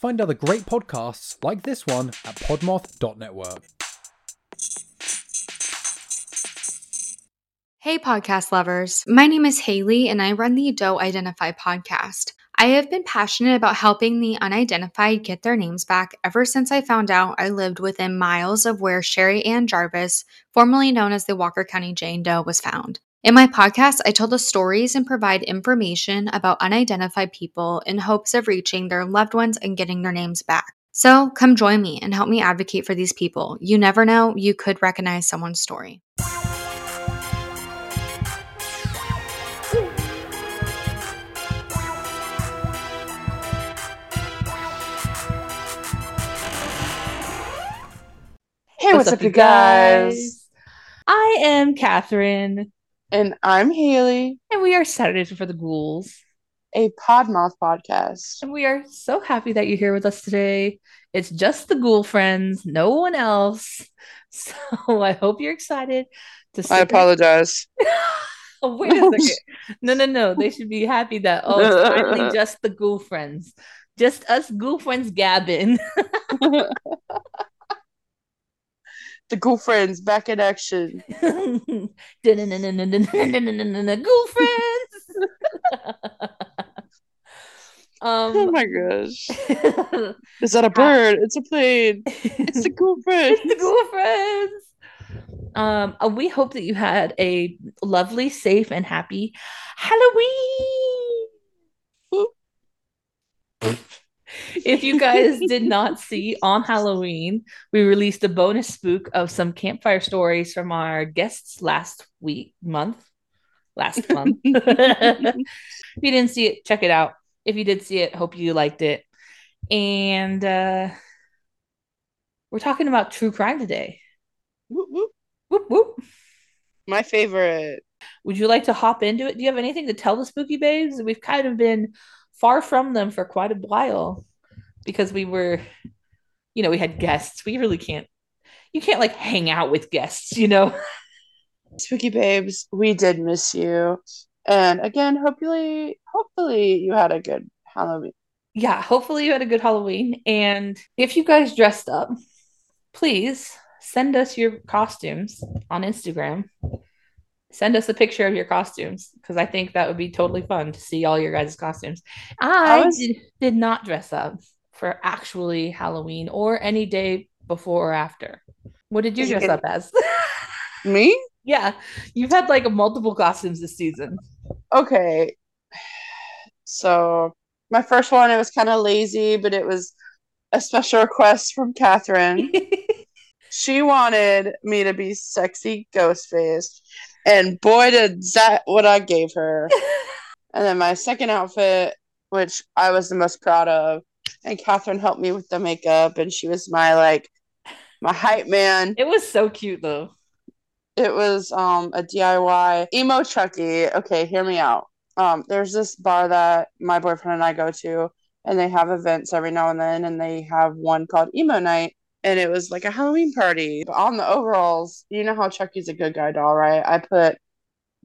Find other great podcasts like this one at podmoth.network. Hey, podcast lovers. My name is Haley, and I run the Don't Identify podcast. I have been passionate about helping the unidentified get their names back ever since I found out I lived within miles of where Sherri Ann Jarvis, formerly known as the Walker County Jane Doe, was found. In my podcast, I tell the stories and provide information about unidentified people in hopes of reaching their loved ones and getting their names back. So come join me and help me advocate for these people. You never know, you could recognize someone's story. Hey, what's, up, you guys? I am Catherine, And I'm Haley, and we are Saturdays for the Ghouls. a Podmoth podcast. And we are so happy that you're here with us today. It's just the Ghoul friends, no one else. So I hope you're excited to I apologize. Oh, wait a second. No, no, no. They should be happy that, oh, it's finally just the Ghoul friends. Just us Ghoul friends gabbing. The Ghoul Friends back in action. Ghoul friends. Oh um, my gosh. Is that a bird? It's a plane. It's the Ghoul Friends. It's the Ghoul friends. Um, uh, we hope that you had a lovely, safe, and happy Halloween. If you guys did not see on Halloween, we released a bonus spook of some campfire stories from our guests last week, month, last month. if you didn't see it, check it out. If you did see it, hope you liked it. And uh, we're talking about true crime today. Whoop, whoop. Whoop whoop. My favorite. Would you like to hop into it? Do you have anything to tell the spooky babes? We've kind of been far from them for quite a while because we were, you know, we had guests. We really can't, you can't like hang out with guests, you know? Spooky babes, we did miss you. And again, hopefully, hopefully you had a good Halloween. Yeah, hopefully you had a good Halloween. And if you guys dressed up, please send us your costumes on Instagram. Send us a picture of your costumes because I think that would be totally fun to see all your guys' costumes. I was- did, did not dress up for actually Halloween or any day before or after. What did you dress up as? Me? yeah, you've had like multiple costumes this season. Okay. So my first one, it was kind of lazy, but it was a special request from Catherine. she wanted me to be sexy ghost faced, and boy, did that what I gave her. and then my second outfit, which I was the most proud of, and Catherine helped me with the makeup, and she was my like my hype man. it was so cute though. It was um a DIY emo Chucky. Okay, hear me out. Um, there's this bar that my boyfriend and I go to, and they have events every now and then, and they have one called Emo Night, and it was like a Halloween party. But on the overalls, you know how Chucky's a good guy doll, right? I put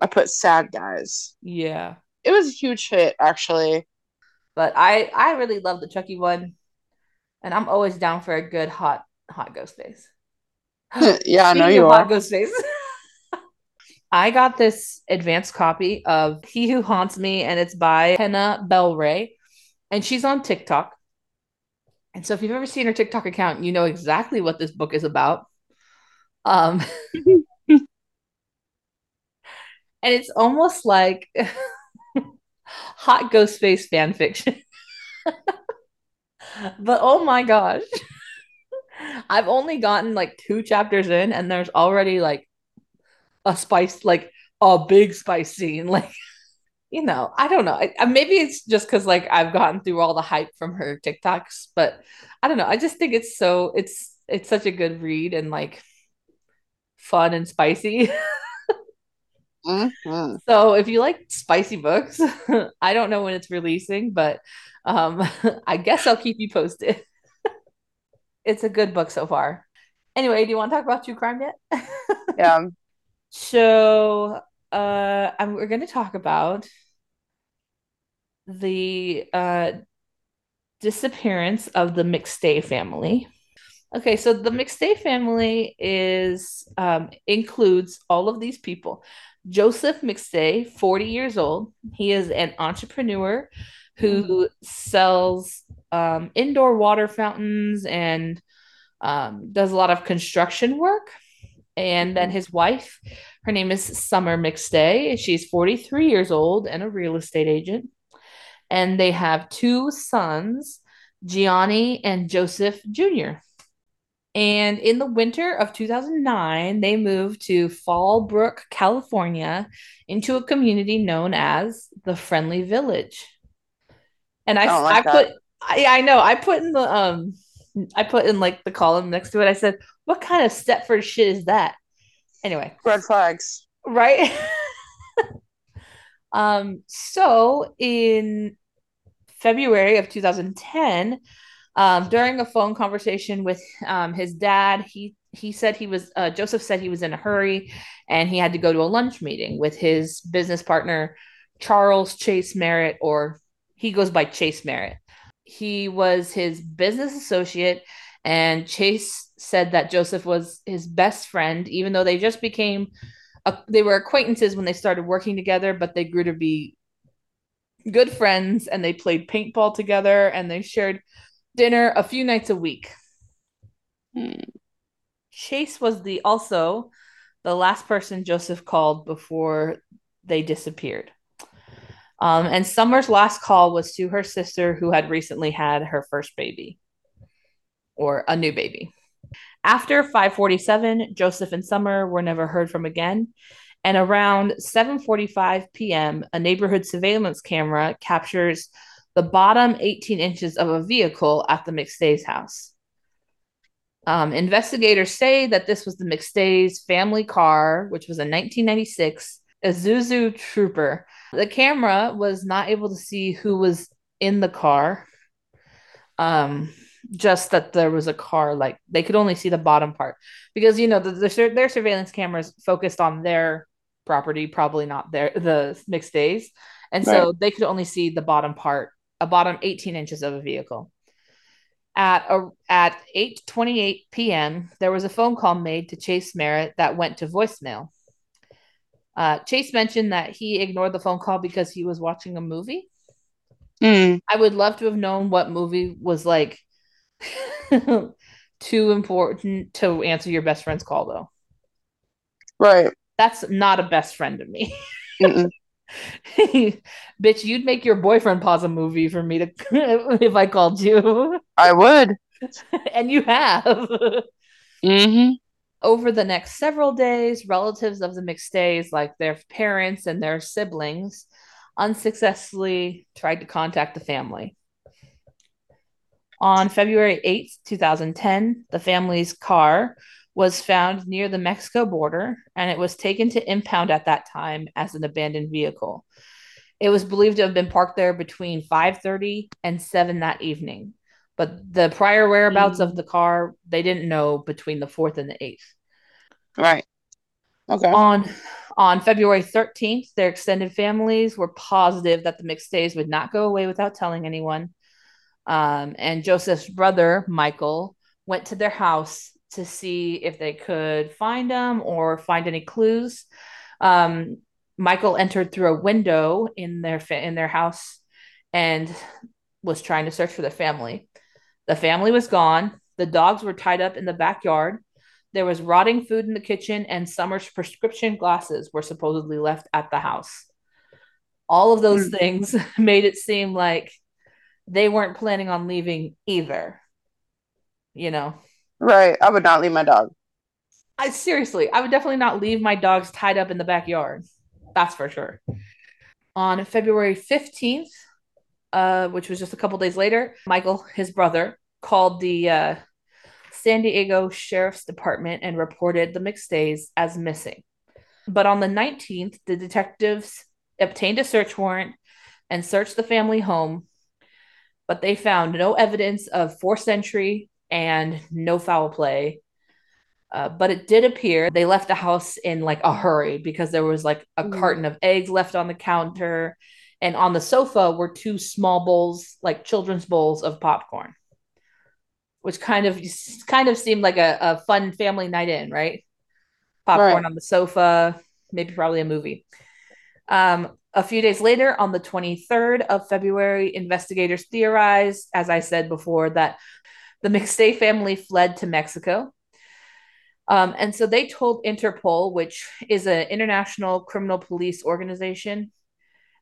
I put sad guys. Yeah. It was a huge hit, actually. But I I really love the Chucky one, and I'm always down for a good hot hot ghost face. yeah, I know you hot are. ghost face. I got this advanced copy of He Who Haunts Me, and it's by Henna Bell Ray, and she's on TikTok. And so, if you've ever seen her TikTok account, you know exactly what this book is about. Um, and it's almost like hot ghost face fan fiction. but oh my gosh. I've only gotten like two chapters in, and there's already like a spice, like a big spice scene. Like, you know, I don't know. I, maybe it's just because like I've gotten through all the hype from her TikToks, but I don't know. I just think it's so it's it's such a good read and like fun and spicy. Mhm. So if you like spicy books, I don't know when it's releasing, but um, I guess I'll keep you posted. it's a good book so far. Anyway, do you want to talk about true crime yet? Yeah. So uh, I'm, we're going to talk about the uh, disappearance of the McStay family. Okay, so the McStay family is um, includes all of these people. Joseph McStay, 40 years old. He is an entrepreneur who sells um, indoor water fountains and um, does a lot of construction work. And then his wife, her name is Summer McStay. She's 43 years old and a real estate agent. And they have two sons, Gianni and Joseph Jr. And in the winter of 2009, they moved to Fallbrook, California, into a community known as the Friendly Village. And I, I I, put. I, I know, I put in the, um, I put in like the column next to it. I said, "What kind of Stepford shit is that?" Anyway, Red flags. right? um, so in February of 2010, um, during a phone conversation with um, his dad, he he said he was uh, Joseph said he was in a hurry and he had to go to a lunch meeting with his business partner Charles Chase Merritt, or he goes by Chase Merritt. He was his business associate, and Chase said that Joseph was his best friend, even though they just became uh, they were acquaintances when they started working together, but they grew to be good friends and they played paintball together and they shared dinner a few nights a week. Hmm. Chase was the also the last person Joseph called before they disappeared. Um, and Summer's last call was to her sister who had recently had her first baby or a new baby. After 547, Joseph and Summer were never heard from again. And around 7:45 p.m., a neighborhood surveillance camera captures the bottom 18 inches of a vehicle at the McStay's house. Um, investigators say that this was the McStay's family car, which was a 1996 Isuzu Trooper. The camera was not able to see who was in the car. Um, just that there was a car, like they could only see the bottom part because you know the, the, their surveillance cameras focused on their property, probably not their the McStays and so they could only see the bottom part, a bottom 18 inches of a vehicle. At a, at 8:28 p.m., there was a phone call made to Chase Merritt that went to voicemail. Uh, Chase mentioned that he ignored the phone call because he was watching a movie. Hmm. I would love to have known what movie was like too important to answer your best friend's call, though. Right. That's not a best friend to me. Bitch, you'd make your boyfriend pause a movie for me to if I called you. I would. and you have. Mm-hmm. Over the next several days, relatives of the McStays, like their parents and their siblings, unsuccessfully tried to contact the family. On February 8th, 2010, the family's car was found near the Mexico border and it was taken to impound at that time as an abandoned vehicle. It was believed to have been parked there between 5:30 and 7 that evening. But the prior whereabouts of the car, they didn't know between the 4th and the 8th. Right. Okay. On on February 13th, their extended families were positive that the McStays would not go away without telling anyone. Um, and Joseph's brother, Michael, went to their house to see if they could find them or find any clues. Um, Michael entered through a window in their fa- in their house and was trying to search for the family. The family was gone. The dogs were tied up in the backyard. There was rotting food in the kitchen, and Summer's prescription glasses were supposedly left at the house. All of those Hmm. things made it seem like they weren't planning on leaving either. You know, Right. I would not leave my dog. I seriously, I would definitely not leave my dogs tied up in the backyard. That's for sure. On February 15th, uh, which was just a couple days later, Michael, his brother, called the uh, San Diego Sheriff's Department and reported the McStays as missing. But on the 19th, the detectives obtained a search warrant and searched the family home, but they found no evidence of forced entry and no foul play. Uh, but it did appear they left the house in like a hurry because there was like a Mhm. carton of eggs left on the counter And on the sofa were two small bowls, like children's bowls of popcorn, which kind of kind of seemed like a, a fun family night in, right? Popcorn Right. on the sofa, maybe probably a movie. Um, a few days later, on the 23rd of February, investigators theorized, as I said before, that the McStay family fled to Mexico. Um, and so they told Interpol, which is an international criminal police organization,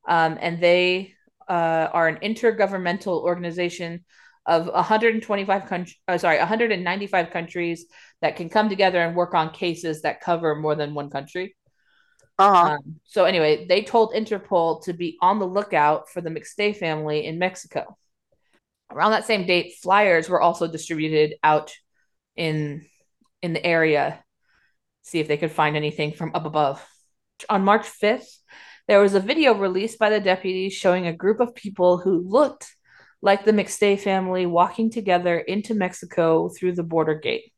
um, and they uh, are an intergovernmental organization of 125 countries, uh, sorry, 195 countries that can come together and work on cases that cover more than one country. Uh-huh. Um, so anyway, they told Interpol to be on the lookout for the McStay family in Mexico. Around that same date, flyers were also distributed out in in the area, see if they could find anything from up above. On March 5th, there was a video released by the deputies showing a group of people who looked like the McStay family walking together into Mexico through the border gate.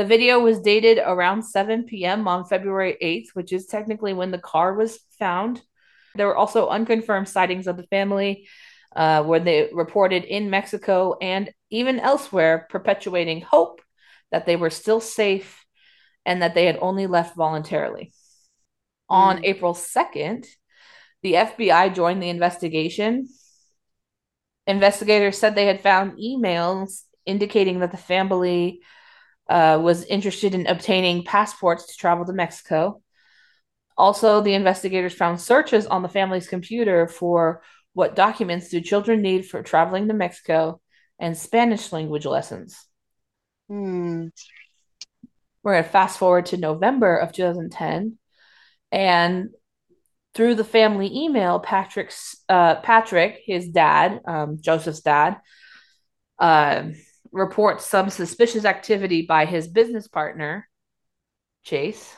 The video was dated around 7 p.m. on February 8th, which is technically when the car was found. There were also unconfirmed sightings of the family uh, where they reported in Mexico and even elsewhere, perpetuating hope that they were still safe and that they had only left voluntarily. On Mm. April 2nd, the FBI joined the investigation. Investigators said they had found emails indicating that the family uh, was interested in obtaining passports to travel to Mexico. Also, the investigators found searches on the family's computer for what documents do children need for traveling to Mexico and Spanish language lessons. Hmm. We're going to fast forward to November of 2010. And through the family email, Patrick's uh, Patrick, his dad, um, Joseph's dad, uh, reports some suspicious activity by his business partner, Chase.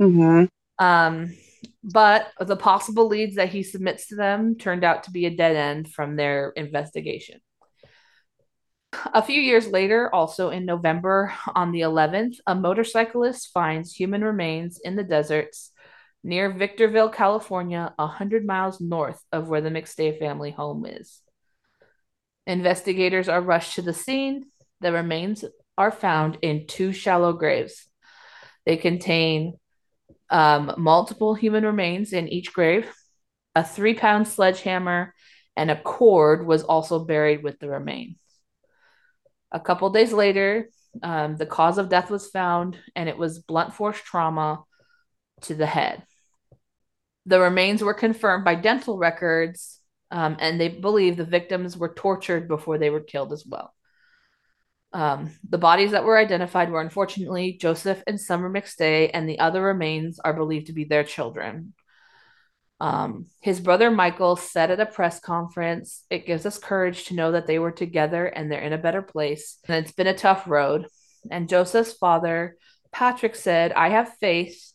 Mm-hmm. Um, but the possible leads that he submits to them turned out to be a dead end from their investigation. A few years later, also in November on the 11th, a motorcyclist finds human remains in the deserts near Victorville, California, 100 miles north of where the McStay family home is. Investigators are rushed to the scene. The remains are found in two shallow graves. They contain um, multiple human remains in each grave. A three pound sledgehammer and a cord was also buried with the remains. A couple days later, um, the cause of death was found, and it was blunt force trauma to the head. The remains were confirmed by dental records, um, and they believe the victims were tortured before they were killed as well. Um, the bodies that were identified were unfortunately Joseph and Summer McStay, and the other remains are believed to be their children. Um, his brother Michael said at a press conference, It gives us courage to know that they were together and they're in a better place. And it's been a tough road. And Joseph's father, Patrick, said, I have faith.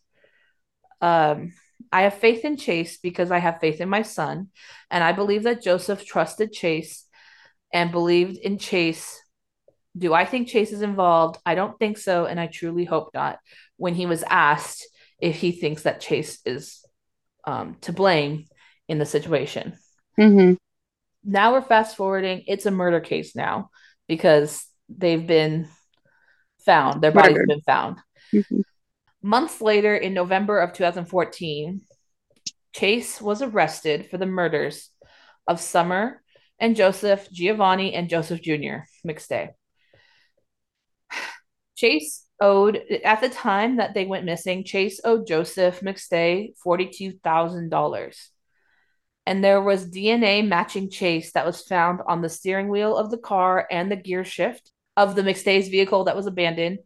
Um, I have faith in Chase because I have faith in my son. And I believe that Joseph trusted Chase and believed in Chase. Do I think Chase is involved? I don't think so. And I truly hope not. When he was asked if he thinks that Chase is um, to blame in the situation. Mm-hmm. Now we're fast forwarding. It's a murder case now because they've been found. Their bodies Murdered. been found. Mm-hmm. Months later, in November of 2014, Chase was arrested for the murders of Summer and Joseph, Giovanni, and Joseph Jr. McStay. Chase owed, at the time that they went missing, Chase owed Joseph McStay $42,000. And there was DNA matching Chase that was found on the steering wheel of the car and the gear shift of the McStay's vehicle that was abandoned.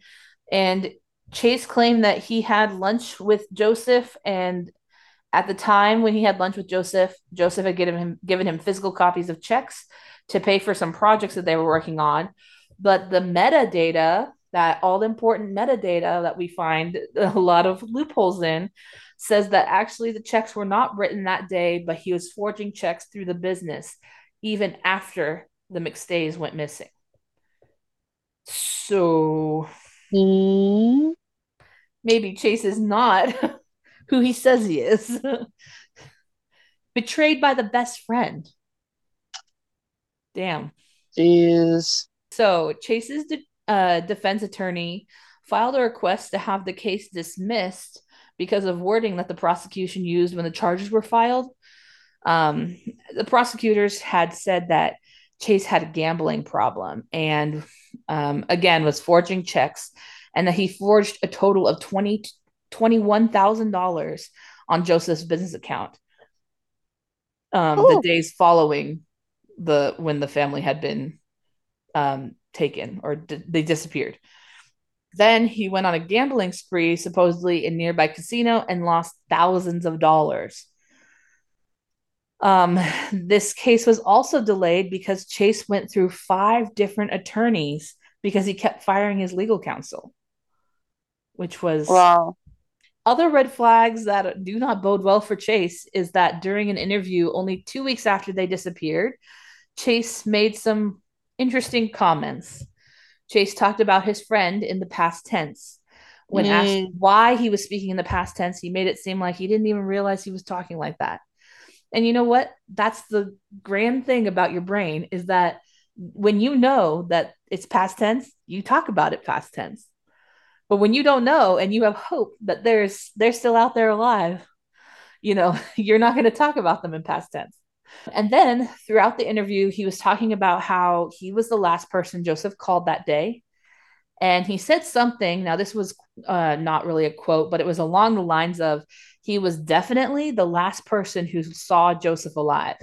And Chase claimed that he had lunch with Joseph and at the time when he had lunch with Joseph, Joseph had given him given him physical copies of checks to pay for some projects that they were working on. But the metadata, that all important metadata that we find a lot of loopholes in, says that actually the checks were not written that day, but he was forging checks through the business even after the McStays went missing. So Mm-hmm. Maybe Chase is not who he says he is. betrayed by the best friend. Damn. Jeez. So Chase's de- uh, defense attorney filed a request to have the case dismissed because of wording that the prosecution used when the charges were filed. Um, the prosecutors had said that Chase had a gambling problem and, um, again, was forging checks, and that he forged a total of twenty twenty-one thousand dollars on Joseph's business account. Um, the days following the when the family had been um, taken or d- they disappeared. Then he went on a gambling spree, supposedly in nearby casino, and lost thousands of dollars. Um, this case was also delayed because Chase went through five different attorneys because he kept firing his legal counsel, which was Wow. other red flags that do not bode well for Chase is that during an interview only two weeks after they disappeared, Chase made some interesting comments. Chase talked about his friend in the past tense. When Mm. asked why he was speaking in the past tense, he made it seem like he didn't even realize he was talking like that. And you know what? That's the grand thing about your brain is that when you know that it's past tense, you talk about it past tense. But when you don't know and you have hope that there's they're still out there alive, you know, you're not going to talk about them in past tense. And then throughout the interview, he was talking about how he was the last person Joseph called that day. And he said something. Now, this was uh, not really a quote, but it was along the lines of he was definitely the last person who saw Joseph alive.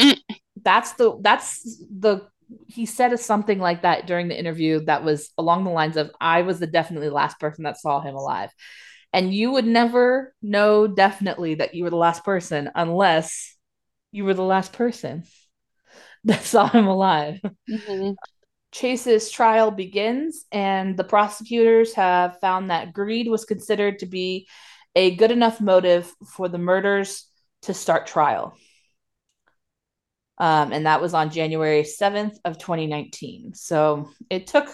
Mm. That's the that's the he said something like that during the interview that was along the lines of I was the definitely last person that saw him alive. And you would never know definitely that you were the last person unless you were the last person that saw him alive. Mhm. Chase's trial begins, and the prosecutors have found that greed was considered to be a good enough motive for the murders to start trial. Um, and that was on January 7th of 2019. So it took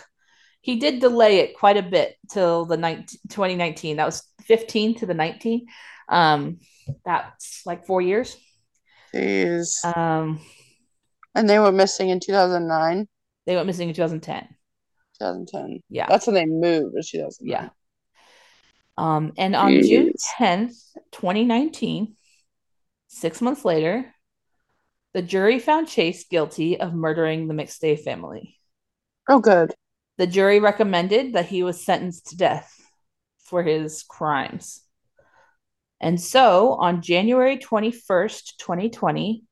he did delay it quite a bit till the 19, 2019. That was 15 to the 19. Um, that's like four years. Jeez. Um, and they were missing in 2009, they went missing in 2010. 2010. Yeah. That's when they moved. Was 2009. Yeah. Um, and on June 10th, 2019, six months later, the jury found Chase guilty of murdering the McStay family. Oh, good. The jury recommended that he was sentenced to death for his crimes. And so on January 21st, 2020,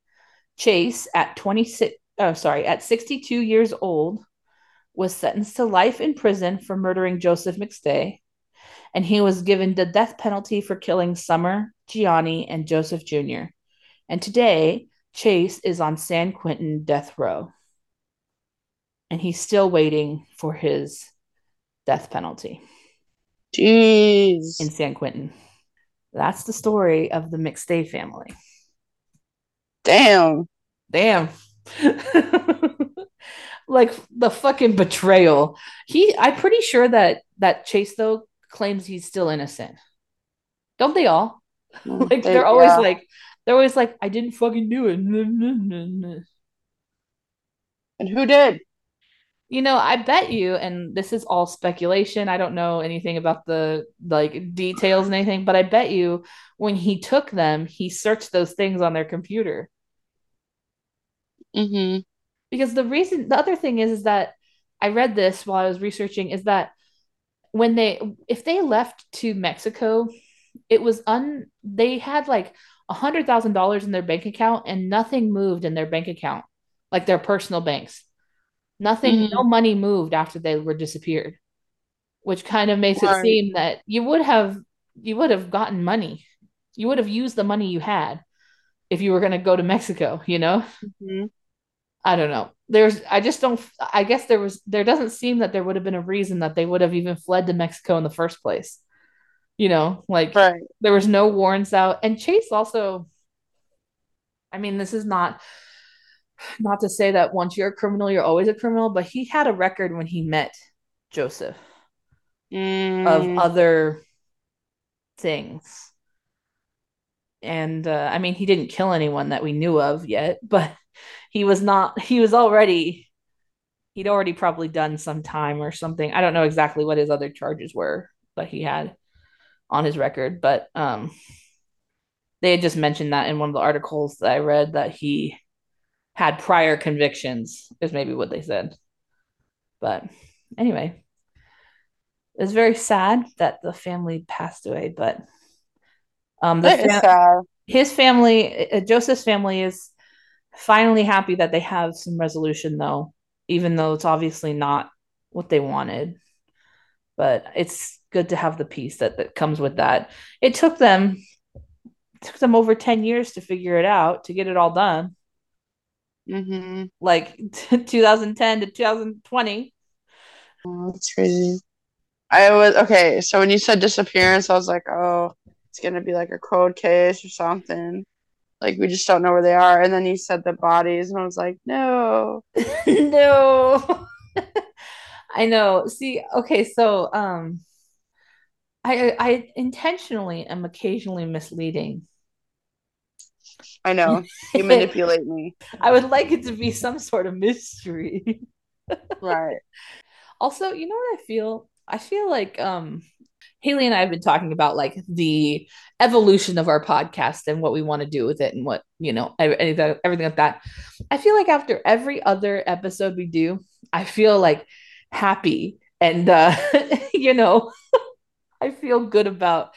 Chase at 26 oh sorry, at 62 years old was sentenced to life in prison for murdering Joseph McStay and he was given the death penalty for killing Summer, Gianni, and Joseph Jr. And today, Chase is on San Quentin death row. And he's still waiting for his death penalty Jeez. in San Quentin. That's the story of the McStay family. Damn. Damn. like the fucking betrayal. He I'm pretty sure that that Chase though claims he's still innocent. Don't they all? Mm, Like they- they're always yeah. like they're always like I didn't fucking do it. And who did? You know, I bet you and this is all speculation. I don't know anything about the like details and anything, but I bet you when he took them, he searched those things on their computer. Mm-hmm. because the reason the other thing is is that I read this while I was researching is that when they if they left to Mexico, it was un they had like a hundred thousand dollars in their bank account and nothing moved in their bank account, like their personal banks. Nothing, Mhm. no money moved after they were disappeared, which kind of makes it seem that you would have you would have gotten money. You would have used the money you had if you were going to go to Mexico, you know? hmm I don't know. There's I just don't I guess there was there doesn't seem that there would have been a reason that they would have even fled to Mexico in the first place. You know, like Right. there was no warrants out and Chase also I mean, this is not not to say that once you're a criminal you're always a criminal, but he had a record when he met Joseph of Mm, other things. and uh, I mean, he didn't kill anyone that we knew of yet, but he was not. He was already. He'd already probably done some time or something. I don't know exactly what his other charges were that he had on his record, but um, they had just mentioned that in one of the articles that I read that he had prior convictions, is maybe what they said. But anyway, it's very sad that the family passed away, but um, the fam- his family, uh, Joseph's family, is finally happy that they have some resolution, though, even though it's obviously not what they wanted. But it's good to have the peace that, that comes with that. It took them it took them over 10 years to figure it out to get it all done hmm like 2010 to 2020 Oh, that's crazy. I was okay. So when you said disappearance, I was like, oh, it's gonna be like a cold case or something. Like we just don't know where they are. And then you said the bodies, and I was like, no. no i know see okay so um i i intentionally am occasionally misleading. I know. You manipulate me. i would like it to be some sort of mystery. Right. also you know what i feel? I feel like um haley and i have been talking about like the evolution of our podcast and what we want to do with it and what you know ev- everything like that. I feel like after every other episode we do i feel like happy and uh you know i feel good about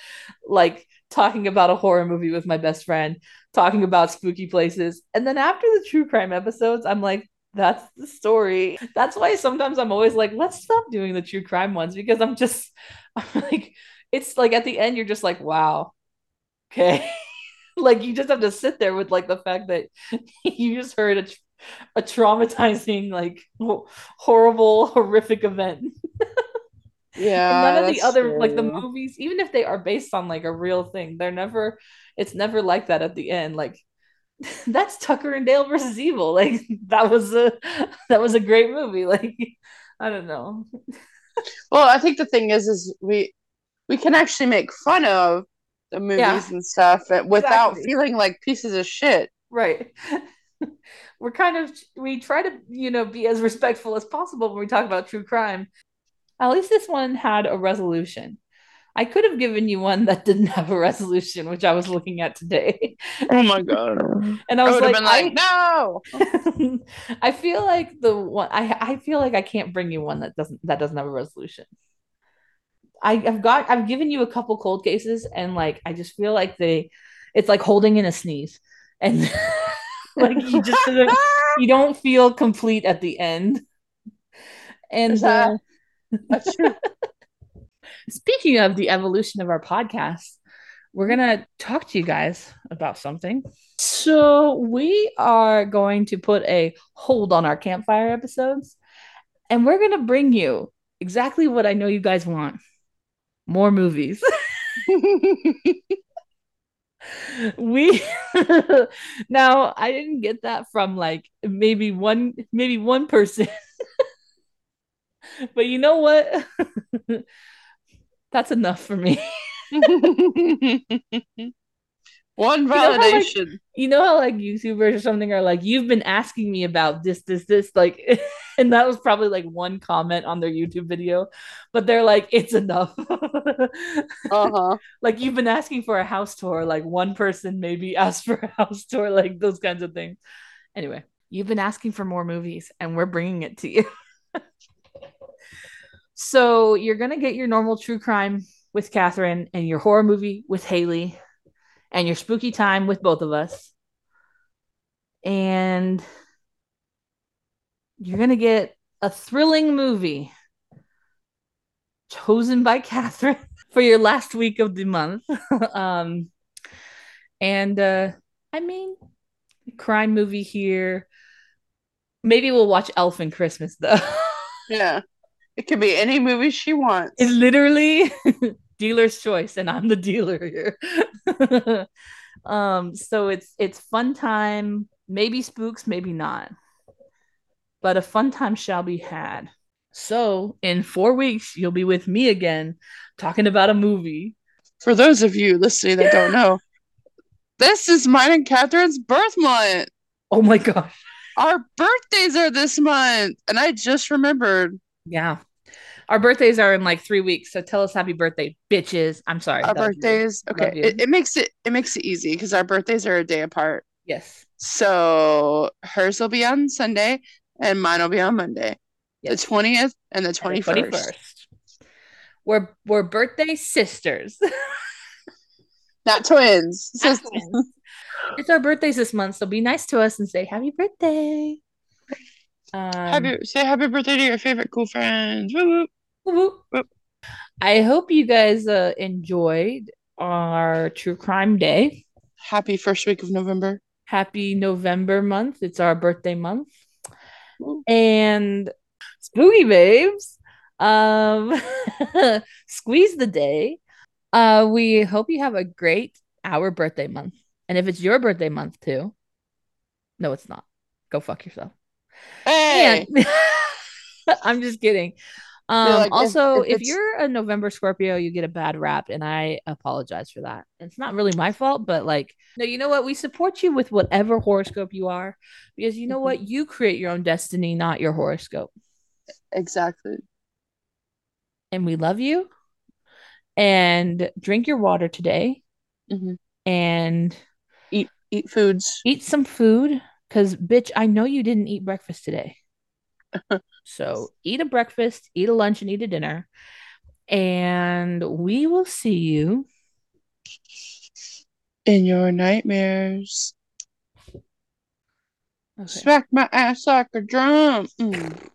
like talking about a horror movie with my best friend talking about spooky places and then after the true crime episodes i'm like that's the story. That's why sometimes I'm always like, let's stop doing the true crime ones because I'm just I'm like, it's like at the end you're just like, wow, okay. like you just have to sit there with like the fact that you just heard a, a traumatizing, like ho- horrible, horrific event. Yeah. none of the other like the movies, even if they are based on like a real thing, they're never. It's never like that at the end. Like that's Tucker and Dale versus Evil. Like that was a that was a great movie. Like I don't know. Well, I think the thing is, is we we can actually make fun of the movies Yeah. and stuff but without Exactly. feeling like pieces of shit. Right. We're kind of we try to, you know, be as respectful as possible when we talk about true crime. At least this one had a resolution. I could have given you one that didn't have a resolution, which I was looking at today. Oh my god. And I I was have like, like, I, no. I feel like the one I I feel like I can't bring you one that doesn't that doesn't have a resolution. I, I've got I've given you a couple cold cases and like I just feel like they it's like holding in a sneeze and like you just you don't feel complete at the end. And uh, That's true. speaking of the evolution of our podcast, we're gonna talk to you guys about something. So we are going to put a hold on our campfire episodes, and we're gonna bring you exactly what I know you guys want: more movies. we now I didn't get that from like maybe one maybe one person. But you know what? That's enough for me. One know how, like- validation. you know how like YouTubers or something are like, you've been asking me about this, this, this, like, and that was probably like one comment on their YouTube video, but they're like, it's enough. Uh-huh. like you've been asking for a house tour, like one person maybe asked for a house tour, like those kinds of things. Anyway, you've been asking for more movies, and we're bringing it to you. So you're gonna get your normal true crime with Catherine, and your horror movie with Haley, and your spooky time with both of us. And you're gonna get a thrilling movie chosen by Catherine for your last week of the month. um, and uh, I mean, crime movie here. Maybe we'll watch Elf and Christmas though. Yeah. It could be any movie she wants. it's literally dealer's choice, and I'm the dealer here. um, so it's it's fun time. Maybe spooks, maybe not. But a fun time shall be had. So in four weeks, you'll be with me again talking about a movie. For those of you listening that don't know, This is mine and Catherine's birth month. Oh my gosh. Our birthdays are this month, and I just remembered. Yeah. Our birthdays are in like three weeks, so tell us happy birthday, bitches. I'm sorry. Our that was rude. birthdays, okay, it, it makes it it makes it easy because our birthdays are a day apart. Yes. So hers will be on Sunday, and mine will be on Monday, yes. the twentieth and the twenty first. We're we're birthday sisters. Not twins. Not Sisters. twins. it's our birthdays this month, so be nice to us and say happy birthday. Um, happy say happy birthday to your favorite Ghoul friends. Woo woo. I hope you guys uh, enjoyed our true crime day. Happy first week of November. Happy November month. It's our birthday month. And spooky babes. Um squeeze the day. Uh we hope you have a great our birthday month. And if it's your birthday month too. No, it's not. Go fuck yourself. Hey, I'm just kidding. Um, like, also, if if, it's- you're a November Scorpio, you get a bad rap, and I apologize for that. It's not really my fault, but like, no, you know what? We support you with whatever horoscope you are, because you know Mhm. what? You create your own destiny, not your horoscope. exactly. And we love you. And drink your water today, Mhm. and Eat eat foods. eat some food, because bitch, I know you didn't eat breakfast today. So eat a breakfast, eat a lunch, and eat a dinner. And we will see you. In your nightmares. Okay. Smack my ass like a drum. Mm.